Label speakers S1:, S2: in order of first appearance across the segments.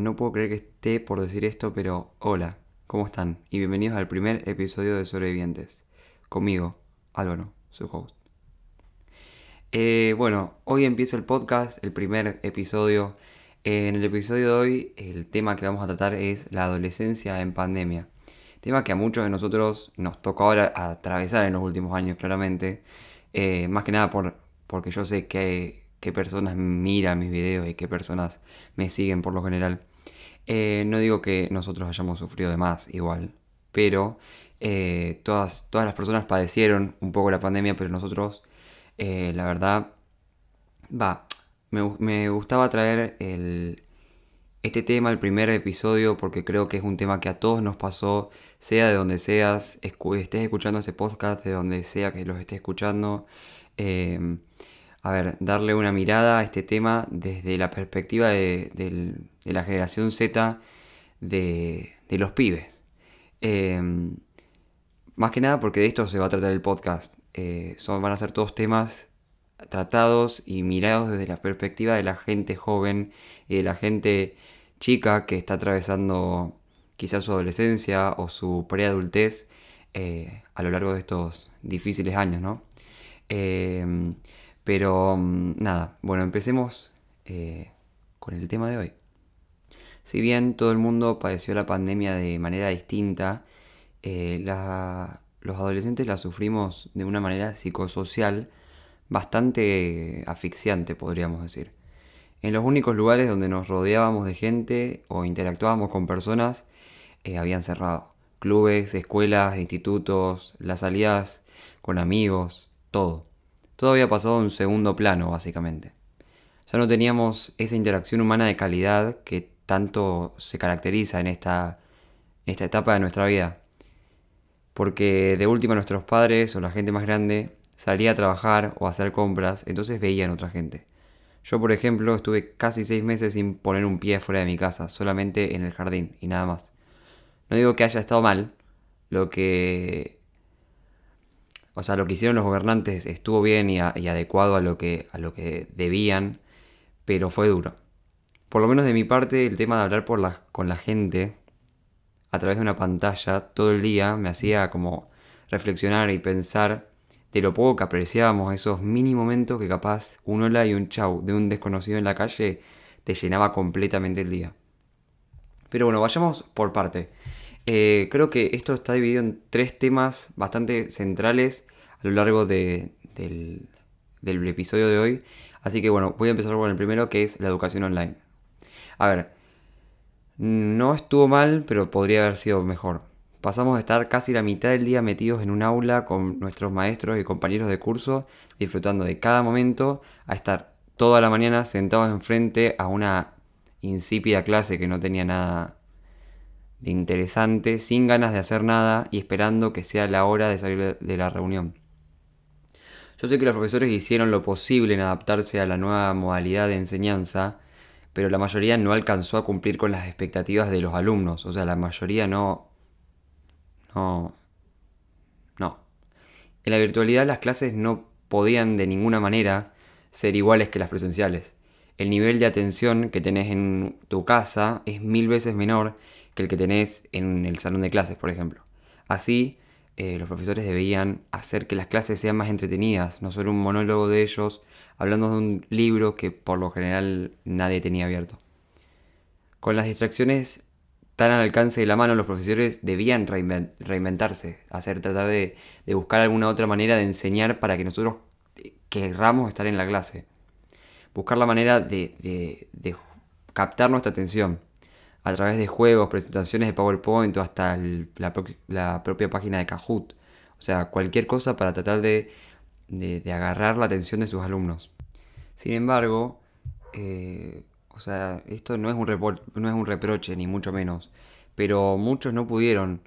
S1: No puedo creer que esté por decir esto, pero hola, ¿cómo están? Y bienvenidos al primer episodio de Sobrevivientes. Conmigo, Álvaro, su host. Eh, bueno, hoy empieza el podcast, el primer episodio. En el episodio de hoy, el tema que vamos a tratar es la adolescencia en pandemia. Tema que a muchos de nosotros nos tocó ahora atravesar en los últimos años, claramente. Eh, más que nada por, porque yo sé que qué personas miran mis videos y qué personas me siguen por lo general. Eh, no digo que nosotros hayamos sufrido de más igual, pero eh, todas, todas las personas padecieron un poco la pandemia, pero nosotros, eh, la verdad, va, me, gustaba traer el, este tema, el primer episodio, porque creo que es un tema que a todos nos pasó, sea de donde seas, estés escuchando ese podcast, de donde sea que los estés escuchando a ver, darle una mirada a este tema desde la perspectiva de, la generación Z de, los pibes. Em, más que nada porque de esto se va a tratar el podcast. Eh, son, van a ser todos temas tratados y mirados desde la perspectiva de la gente joven y de la gente chica que está atravesando quizás su adolescencia o su preadultez eh, a lo largo de estos difíciles años, ¿no? Em, pero mm, nada, bueno, empecemos eh, con el tema de hoy. Si bien todo el mundo padeció la pandemia de manera distinta, eh, los adolescentes la sufrimos de una manera psicosocial bastante asfixiante, podríamos decir. En los únicos lugares donde nos rodeábamos de gente o interactuábamos con personas, eh, habían cerrado. Clubes, escuelas, institutos, las salidas con amigos, todo todo había pasado a un segundo plano, básicamente. Ya no teníamos esa interacción humana de calidad que tanto se caracteriza en esta, esta etapa de nuestra vida. Porque de última nuestros padres o la gente más grande salía a trabajar o a hacer compras, entonces veían otra gente. Yo, por ejemplo, estuve casi seis meses sin poner un pie fuera de mi casa, solamente en el jardín y nada más. No digo que haya estado mal, lo que o sea, lo que hicieron los gobernantes estuvo bien y, adecuado a lo, que, a lo que debían, pero fue duro. Por lo menos de mi parte, el tema de hablar con la gente a través de una pantalla todo el día me hacía como reflexionar y pensar de lo poco que apreciábamos esos mini momentos que capaz un hola y un chau de un desconocido en la calle te llenaba completamente el día. Pero bueno, vayamos por parte. Eh, creo que esto está dividido en tres temas bastante centrales a lo largo del, episodio de hoy. Así que bueno, voy a empezar con el primero que es la educación online. A ver, no estuvo mal, pero podría haber sido mejor. Pasamos de estar casi la mitad del día metidos en un aula con nuestros maestros y compañeros de curso, disfrutando de cada momento, a estar toda la mañana sentados enfrente a una insípida clase que no tenía nada de interesante, sin ganas de hacer nada y esperando que sea la hora de salir de la reunión. Yo sé que los profesores hicieron lo posible en adaptarse a la nueva modalidad de enseñanza, pero la mayoría no alcanzó a cumplir con las expectativas de los alumnos. O sea, la mayoría no... No... No. En la virtualidad las clases no podían de ninguna manera ser iguales que las presenciales. El nivel de atención que tenés en tu casa es mil veces menor que el que tenés en el salón de clases, por ejemplo. Así, eh, los profesores debían hacer que las clases sean más entretenidas, no solo un monólogo de ellos hablando de un libro que por lo general nadie tenía abierto. Con las distracciones tan al alcance de la mano, los profesores debían reinventarse, hacer, tratar de, buscar alguna otra manera de enseñar para que nosotros querramos estar en la clase. Buscar la manera de captar nuestra atención a través de juegos, presentaciones de PowerPoint o hasta la, propia página de Kahoot. O sea, cualquier cosa para tratar de, agarrar la atención de sus alumnos. Sin embargo, eh, o sea, esto no es, un no es un reproche, ni mucho menos. Pero muchos no pudieron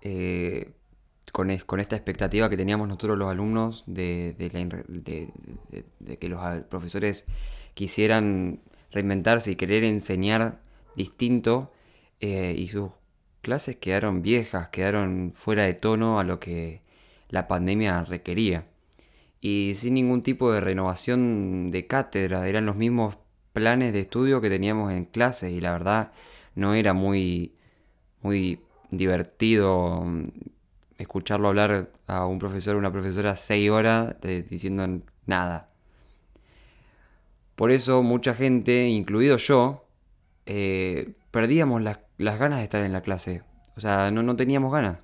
S1: eh, con, con, esta expectativa que teníamos nosotros los alumnos de, de que los profesores quisieran reinventarse y querer enseñar distinto eh, y sus clases quedaron viejas, quedaron fuera de tono a lo que la pandemia requería. Y sin ningún tipo de renovación de cátedra, eran los mismos planes de estudio que teníamos en clase y la verdad no era muy, muy divertido mm, escucharlo hablar a un profesor o una profesora seis horas diciendo nada. Por eso mucha gente, incluido yo, eh, perdíamos las, ganas de estar en la clase. O sea, no, teníamos ganas.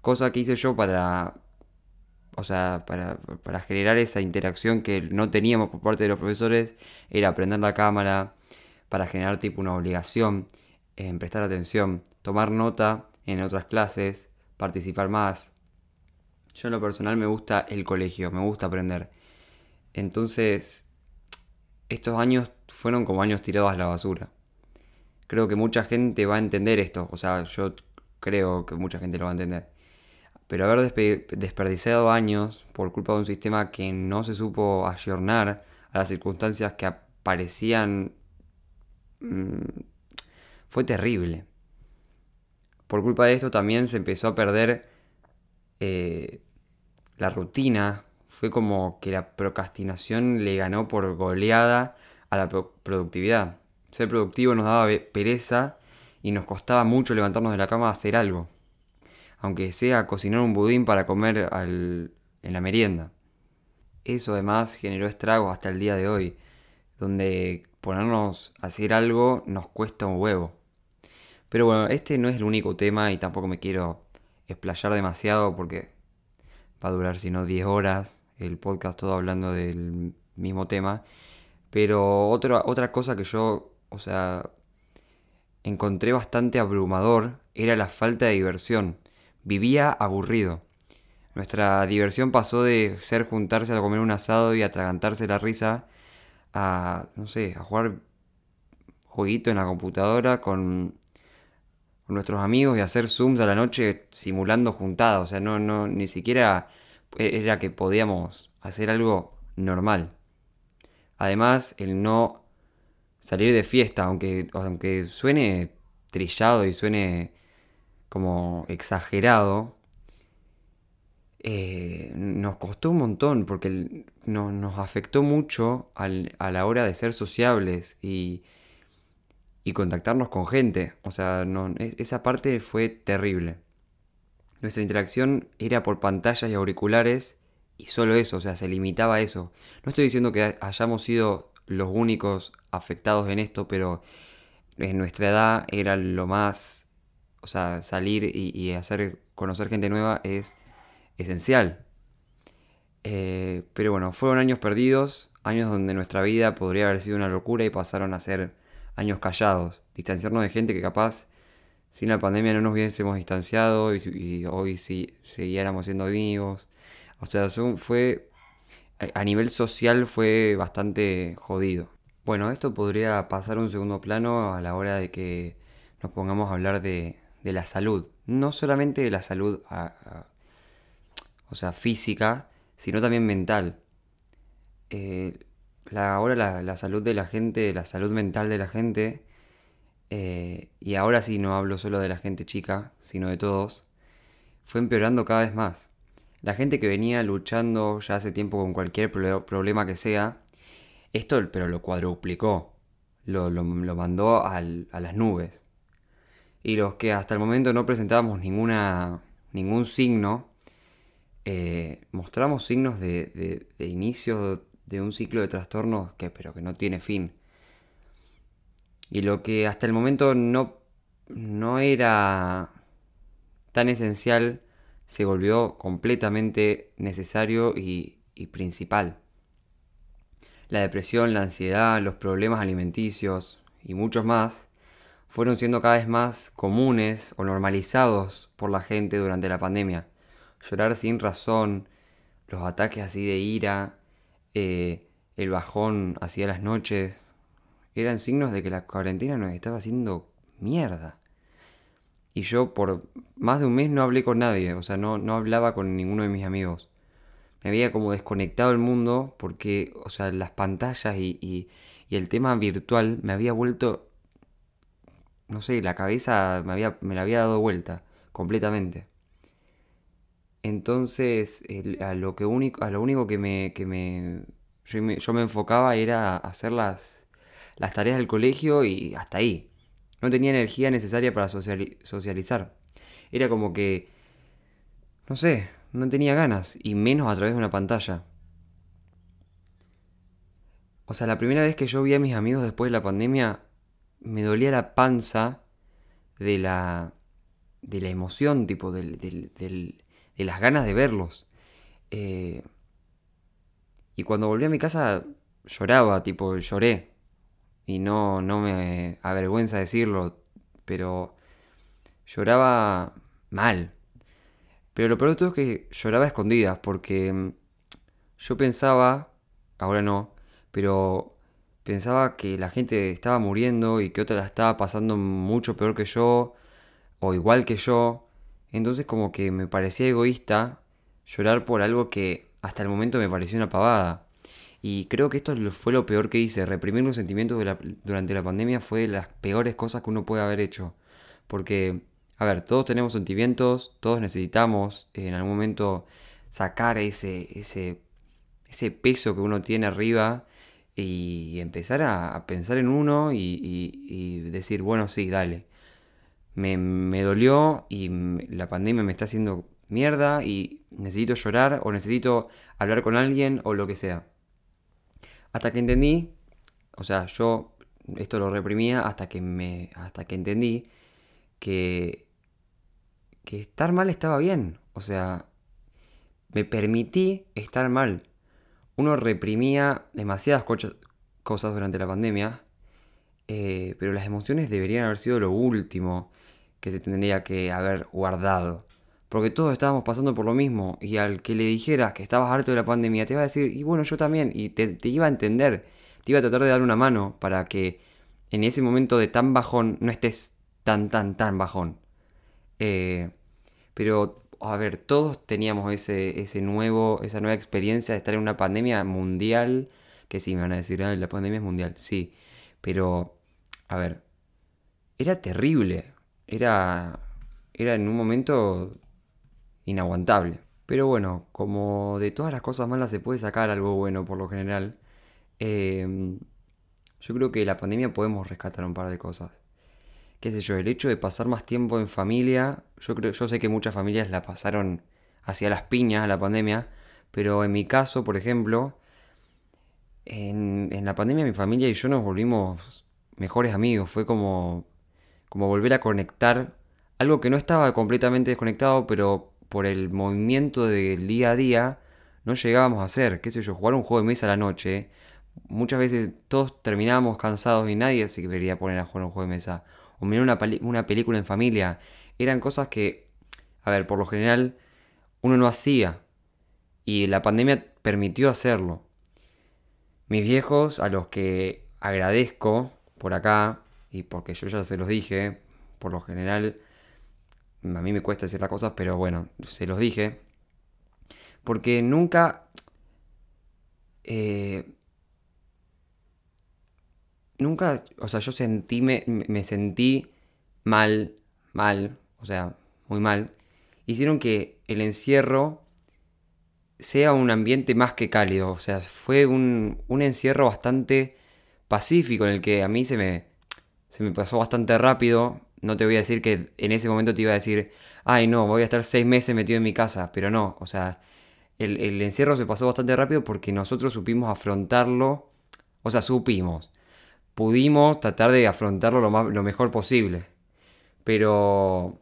S1: Cosa que hice yo para o sea, para, generar esa interacción que no teníamos por parte de los profesores, era aprender la cámara, para generar tipo una obligación, en prestar atención, tomar nota en otras clases, participar más. Yo en lo personal me gusta el colegio, me gusta aprender. Entonces, estos años fueron como años tirados a la basura. Creo que mucha gente va a entender esto, o sea, yo creo que mucha gente lo va a entender. Pero haber desperdiciado años por culpa de un sistema que no se supo ayornar a las circunstancias que aparecían mm, fue terrible. Por culpa de esto también se empezó a perder eh, la rutina. Fue como que la procrastinación le ganó por goleada a la productividad. Ser productivo nos daba pereza y nos costaba mucho levantarnos de la cama a hacer algo aunque sea cocinar un budín para comer en la merienda. Eso además generó estragos hasta el día de hoy, donde ponernos a hacer algo nos cuesta un huevo. Pero bueno, este no es el único tema y tampoco me quiero explayar demasiado porque va a durar si no 10 horas el podcast todo hablando del mismo tema. Pero otra, otra cosa que yo, o sea, encontré bastante abrumador era la falta de diversión vivía aburrido. Nuestra diversión pasó de ser juntarse a comer un asado y atragantarse la risa a, no sé, a jugar jueguito en la computadora con, nuestros amigos y hacer zooms a la noche simulando juntadas. O sea, no, no, ni siquiera era que podíamos hacer algo normal. Además, el no salir de fiesta, aunque, aunque suene trillado y suene como exagerado, eh, nos costó un montón porque nos afectó mucho a la hora de ser sociables y, y contactarnos con gente. O sea, e, esa parte fue terrible. Nuestra interacción era por pantallas y auriculares y solo eso, o sea, se limitaba a eso. No estoy diciendo que hayamos sido los únicos afectados en esto, pero en nuestra edad era lo más o sea, salir y, hacer conocer gente nueva es esencial. Eh, pero bueno, fueron años perdidos, años donde nuestra vida podría haber sido una locura y pasaron a ser años callados, distanciarnos de gente que capaz sin la pandemia no nos hubiésemos distanciado y, hoy sí siguiéramos siendo amigos. O sea, fue a nivel social fue bastante jodido. Bueno, esto podría pasar un segundo plano a la hora de que nos pongamos a hablar de, la salud. No solamente de la salud, o sea, física, sino también mental. Eh, ahora la, salud de la gente, la salud mental de la gente, eh, y ahora sí no hablo solo de la gente chica, sino de todos, fue empeorando cada vez más. La gente que venía luchando ya hace tiempo con cualquier problema que sea, esto pero lo cuadruplicó, lo, mandó a las nubes y los que hasta el momento no presentábamos ninguna, ningún signo, eh, mostramos signos de, inicio de un ciclo de trastornos que, pero que no tiene fin. Y lo que hasta el momento no, no era tan esencial se volvió completamente necesario y, principal. La depresión, la ansiedad, los problemas alimenticios y muchos más fueron siendo cada vez más comunes o normalizados por la gente durante la pandemia. Llorar sin razón, los ataques así de ira, eh, el bajón hacia las noches, eran signos de que la cuarentena nos estaba haciendo mierda. Y yo por más de un mes no hablé con nadie, o sea, no, no hablaba con ninguno de mis amigos. Me había como desconectado el mundo porque, o sea, las pantallas y, y, el tema virtual me había vuelto no sé, la cabeza me, había, me la había dado vuelta completamente. Entonces, a, lo que único, a lo único que me, que me, yo, me, enfocaba era hacer las, las tareas del colegio y hasta ahí. No tenía energía necesaria para socializar. Era como que, no sé, no tenía ganas, y menos a través de una pantalla. O sea, la primera vez que yo vi a mis amigos después de la pandemia, me dolía la panza de la, de la emoción, tipo, del, de las ganas de verlos. Eh, y cuando volví a mi casa lloraba, tipo, lloré. Y no, no me avergüenza decirlo, pero lloraba mal. Pero lo peor de todo es que lloraba a escondidas, porque mm, yo pensaba, ahora no, pero pensaba que la gente estaba muriendo y que otra la estaba pasando mucho peor que yo, o igual que yo. Entonces como que me parecía egoísta llorar por algo que hasta el momento me pareció una pavada. Y creo que esto fue lo peor que hice. Reprimir los sentimientos durante la pandemia fue de las peores cosas que uno puede haber hecho. Porque, a ver, todos tenemos sentimientos, todos necesitamos en algún momento sacar ese, ese, ese peso que uno tiene arriba y empezar a, pensar en uno y, decir, bueno, sí, dale. Me, me dolió y la pandemia me está haciendo mierda y necesito llorar o necesito hablar con alguien o lo que sea. Hasta que entendí, o sea, yo esto lo reprimía hasta que me hasta que entendí que que estar mal estaba bien, o sea, me permití estar mal. Uno reprimía demasiadas cosas durante la pandemia, eh, pero las emociones deberían haber sido lo último que se tendría que haber guardado. Porque todos estábamos pasando por lo mismo. Y al que le dijeras que estabas harto de la pandemia, te iba a decir, y bueno, yo también. Y te, iba a entender. Te iba a tratar de dar una mano para que en ese momento de tan bajón no estés tan, tan, tan bajón. Eh, pero, a ver, todos teníamos ese, ese nuevo, esa nueva experiencia de estar en una pandemia mundial. Que sí, me van a decir, la pandemia es mundial. Sí, pero, a ver, era terrible. Era, era en un momento inaguantable. Pero bueno, como de todas las cosas malas se puede sacar algo bueno por lo general, em, yo creo que la pandemia podemos rescatar un par de cosas. Qué sé yo, el hecho de pasar más tiempo en familia, yo creo, yo sé que muchas familias la pasaron hacia las piñas a la pandemia, pero en mi caso, por ejemplo, en, en la pandemia mi familia y yo nos volvimos mejores amigos, fue como, como volver a conectar algo que no estaba completamente desconectado, pero por el movimiento del día a día no llegábamos a hacer, qué sé yo, jugar un juego de mesa a la noche. Muchas veces todos terminábamos cansados y nadie se quería poner a jugar un juego de mesa. O mirar una, una película en familia. Eran cosas que, a ver, por lo general uno no hacía. Y la pandemia permitió hacerlo. Mis viejos, a los que agradezco por acá, y porque yo ya se los dije, por lo general a mí me cuesta decir las cosas, pero bueno, se los dije. Porque nunca... Eh, nunca, o sea, yo sentí, me, me sentí mal, mal, o sea, muy mal. Hicieron que el encierro sea un ambiente más que cálido. O sea, fue un, un encierro bastante pacífico en el que a mí se me, se me pasó bastante rápido no te voy a decir que en ese momento te iba a decir, ay no, voy a estar seis meses metido en mi casa, pero no, o sea, el, encierro se pasó bastante rápido porque nosotros supimos afrontarlo, o sea, supimos, pudimos tratar de afrontarlo lo, mejor posible, pero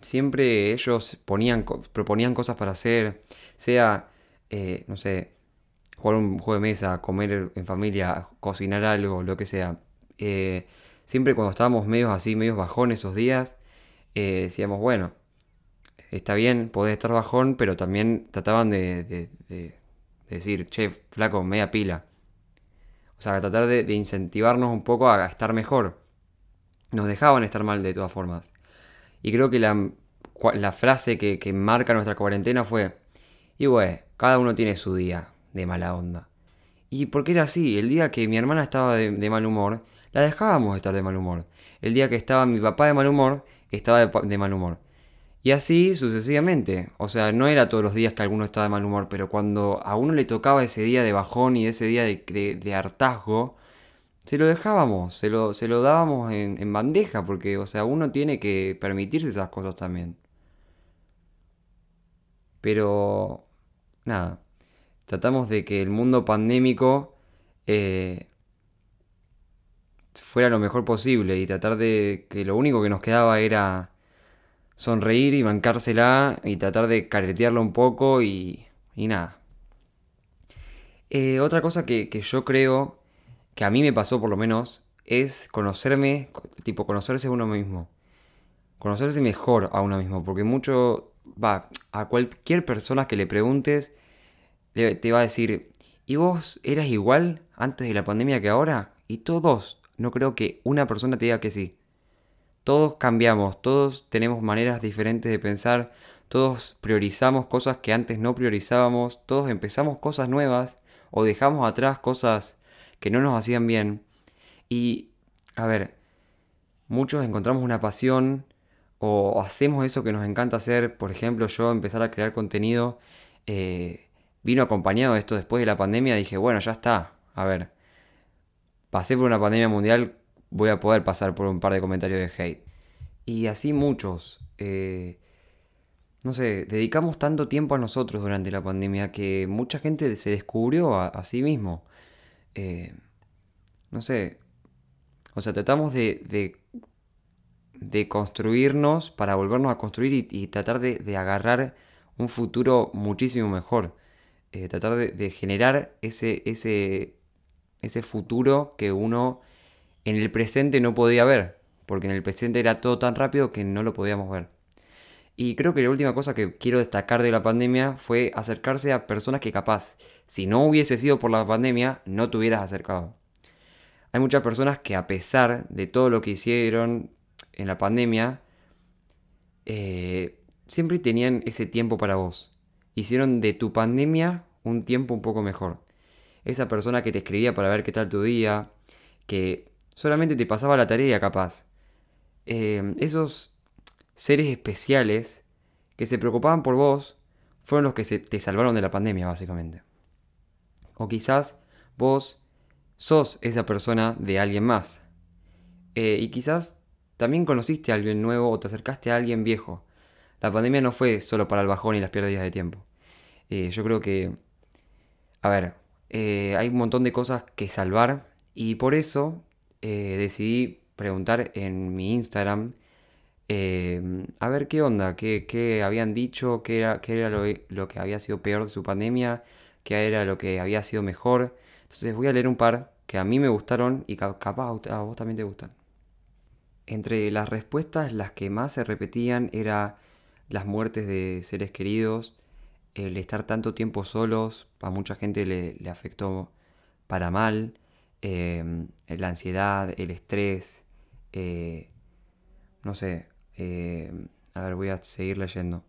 S1: siempre ellos ponían, proponían cosas para hacer, sea, eh, no sé, jugar un juego de mesa, comer en familia, cocinar algo, lo que sea. Eh, siempre cuando estábamos medios así, medios bajón esos días, eh, decíamos, bueno, está bien, podés estar bajón, pero también trataban de, decir, che, flaco, media pila. O sea, tratar de, incentivarnos un poco a, estar mejor. Nos dejaban estar mal de todas formas. Y creo que la, frase que, marca nuestra cuarentena fue, y bueno, cada uno tiene su día de mala onda. Y porque era así, el día que mi hermana estaba de mal humor, la dejábamos estar de mal humor. El día que estaba mi papá de mal humor, estaba de, mal humor. Y así sucesivamente. O sea, no era todos los días que alguno estaba de mal humor, pero cuando a uno le tocaba ese día de bajón y ese día de, hartazgo, se lo dejábamos, se lo, se lo dábamos en, en bandeja, porque, o sea, uno tiene que permitirse esas cosas también. Pero, nada, tratamos de que el mundo pandémico eh, fuera lo mejor posible y tratar de que lo único que nos quedaba era sonreír y bancársela y tratar de caretearla un poco y, y nada. Eh, otra cosa que, que, yo creo que a mí me pasó por lo menos es conocerme, tipo conocerse a uno mismo. Conocerse mejor a uno mismo, porque mucho, va, a cualquier persona que le preguntes, te va a decir, ¿y vos eras igual antes de la pandemia que ahora? Y todos, no creo que una persona te diga que sí. Todos cambiamos, todos tenemos maneras diferentes de pensar, todos priorizamos cosas que antes no priorizábamos, todos empezamos cosas nuevas o dejamos atrás cosas que no nos hacían bien. Y, a ver, muchos encontramos una pasión o hacemos eso que nos encanta hacer. Por ejemplo, yo empezar a crear contenido eh, vino acompañado de esto después de la pandemia. Dije, bueno, ya está. A ver, pasé por una pandemia mundial, voy a poder pasar por un par de comentarios de hate. Y así muchos. Eh, no sé, dedicamos tanto tiempo a nosotros durante la pandemia que mucha gente se descubrió a, sí mismo. Eh, no sé. O sea, tratamos de, de, construirnos para volvernos a construir y, tratar de, agarrar un futuro muchísimo mejor. Eh, tratar de, generar ese, ese, ese futuro que uno en el presente no podía ver, porque en el presente era todo tan rápido que no lo podíamos ver. Y creo que la última cosa que quiero destacar de la pandemia fue acercarse a personas que capaz, si no hubiese sido por la pandemia, no te hubieras acercado. Hay muchas personas que a pesar de todo lo que hicieron en la pandemia, eh, siempre tenían ese tiempo para vos. Hicieron de tu pandemia un tiempo un poco mejor. Esa persona que te escribía para ver qué tal tu día, que solamente te pasaba la tarea capaz. Eh, esos seres especiales que se preocupaban por vos fueron los que se te salvaron de la pandemia, básicamente. O quizás vos sos esa persona de alguien más. Eh, y quizás también conociste a alguien nuevo o te acercaste a alguien viejo. La pandemia no fue solo para el bajón y las pérdidas de tiempo. Eh, yo creo que, a ver, hay un montón de cosas que salvar y por eso eh, decidí preguntar en mi Instagram eh, a ver qué onda, qué, habían dicho, qué era, era lo, que había sido peor de su pandemia, qué era lo que había sido mejor. Entonces voy a leer un par que a mí me gustaron y capaz a vos también te gustan. Entre las respuestas, las que más se repetían era las muertes de seres queridos, el estar tanto tiempo solos, a mucha gente le, afectó para mal, Em, la ansiedad, el estrés, eh, no sé, em, a ver, voy a seguir leyendo.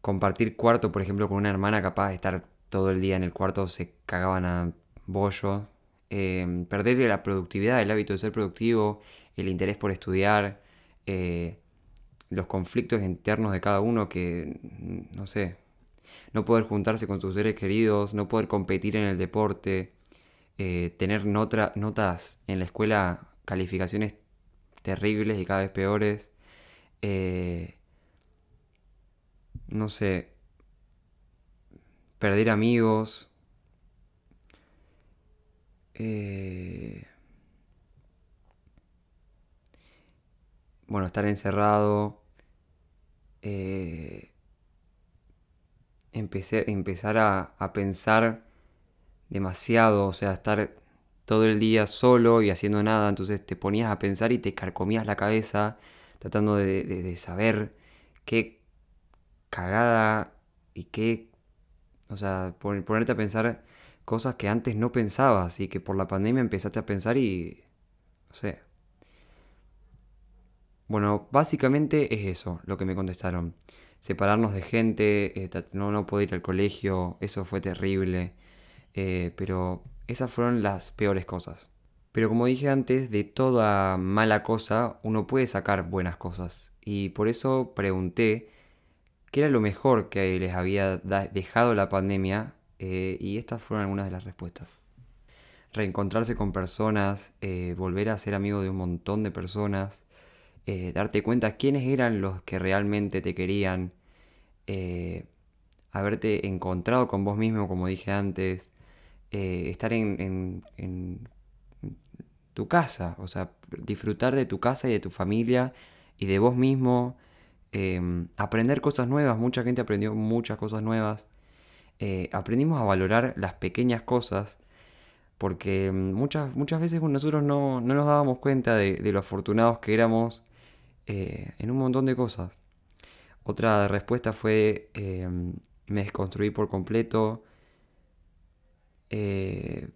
S1: Compartir cuarto, por ejemplo, con una hermana capaz de estar todo el día en el cuarto, se cagaban a bollo. Em, perder la productividad, el hábito de ser productivo, el interés por estudiar, eh, los conflictos internos de cada uno que, no sé, no poder juntarse con sus seres queridos, no poder competir en el deporte, eh, tener notas en la escuela, calificaciones terribles y cada vez peores. Eh, no sé, perder amigos. Eh, bueno, estar encerrado. Empecé, empezar a, a pensar demasiado, o sea, estar todo el día solo y haciendo nada, entonces te ponías a pensar y te carcomías la cabeza tratando de, saber qué cagada y qué, o sea, ponerte a pensar cosas que antes no pensabas y que por la pandemia empezaste a pensar y, no sé. Bueno, básicamente es eso lo que me contestaron. Separarnos de gente, eh, no, no poder ir al colegio, eso fue terrible. Eh, pero esas fueron las peores cosas. Pero como dije antes, de toda mala cosa uno puede sacar buenas cosas. Y por eso pregunté qué era lo mejor que les había dejado la pandemia eh, y estas fueron algunas de las respuestas. Reencontrarse con personas, eh, volver a ser amigo de un montón de personas, eh, darte cuenta quiénes eran los que realmente te querían, haberte encontrado con vos mismo, como dije antes, estar en, en tu casa, o sea, disfrutar de tu casa y de tu familia y de vos mismo, em, aprender cosas nuevas, mucha gente aprendió muchas cosas nuevas, eh, aprendimos a valorar las pequeñas cosas, porque muchas, muchas veces nosotros no, nos dábamos cuenta de, lo afortunados que éramos eh, en un montón de cosas. Otra respuesta fue, em, me desconstruí por completo, eh,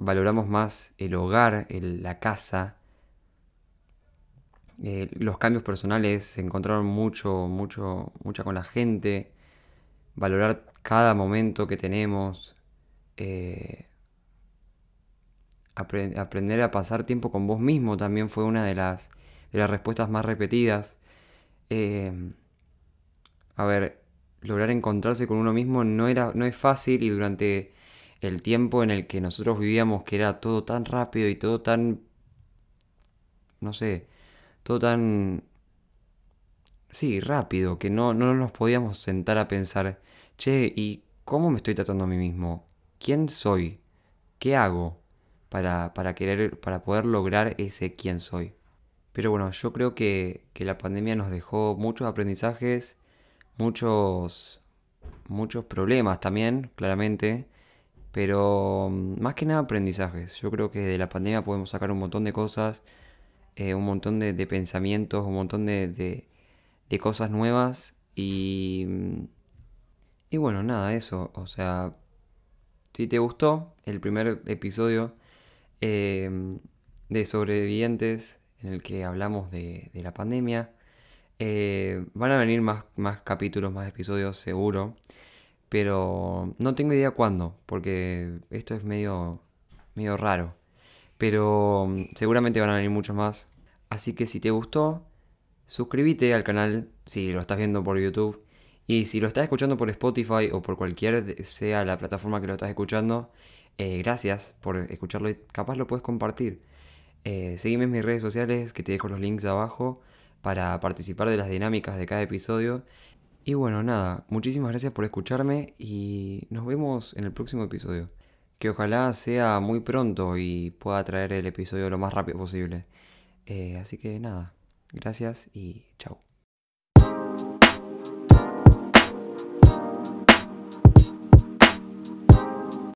S1: valoramos más el hogar, la casa. Eh, los cambios personales se encontraron mucho, mucho, mucha con la gente. Valorar cada momento que tenemos. Aprender a pasar tiempo con vos mismo también fue una de las, de las respuestas más repetidas. Eh, a ver, lograr encontrarse con uno mismo no, era, no es fácil y durante el tiempo en el que nosotros vivíamos, que era todo tan rápido y todo tan, no sé, todo tan, sí, rápido, que no, no nos podíamos sentar a pensar, che, ¿y cómo me estoy tratando a mí mismo? ¿Quién soy? ¿Qué hago para, para querer, para poder lograr ese quién soy? Pero bueno, yo creo que, que la pandemia nos dejó muchos aprendizajes, muchos, muchos problemas también, claramente, pero mm, más que nada aprendizajes. Yo creo que de la pandemia podemos sacar un montón de cosas, eh, un montón de, pensamientos, un montón de, de, cosas nuevas y... Mm, y bueno, nada, eso. O sea, si te gustó el primer episodio em, de sobrevivientes en el que hablamos de, la pandemia, eh, van a venir más, más capítulos, más episodios seguro. Pero no tengo idea cuándo, porque esto es medio, medio raro. Pero mm, seguramente van a venir muchos más. Así que si te gustó, suscríbete al canal si lo estás viendo por YouTube. Y si lo estás escuchando por Spotify o por cualquier sea la plataforma que lo estás escuchando, eh, gracias por escucharlo y capaz lo puedes compartir. Eh, seguime en mis redes sociales que te dejo los links abajo para participar de las dinámicas de cada episodio y bueno, nada, muchísimas gracias por escucharme y nos vemos en el próximo episodio. Que ojalá sea muy pronto y pueda traer el episodio lo más rápido posible. Eh, así que nada, gracias y chao.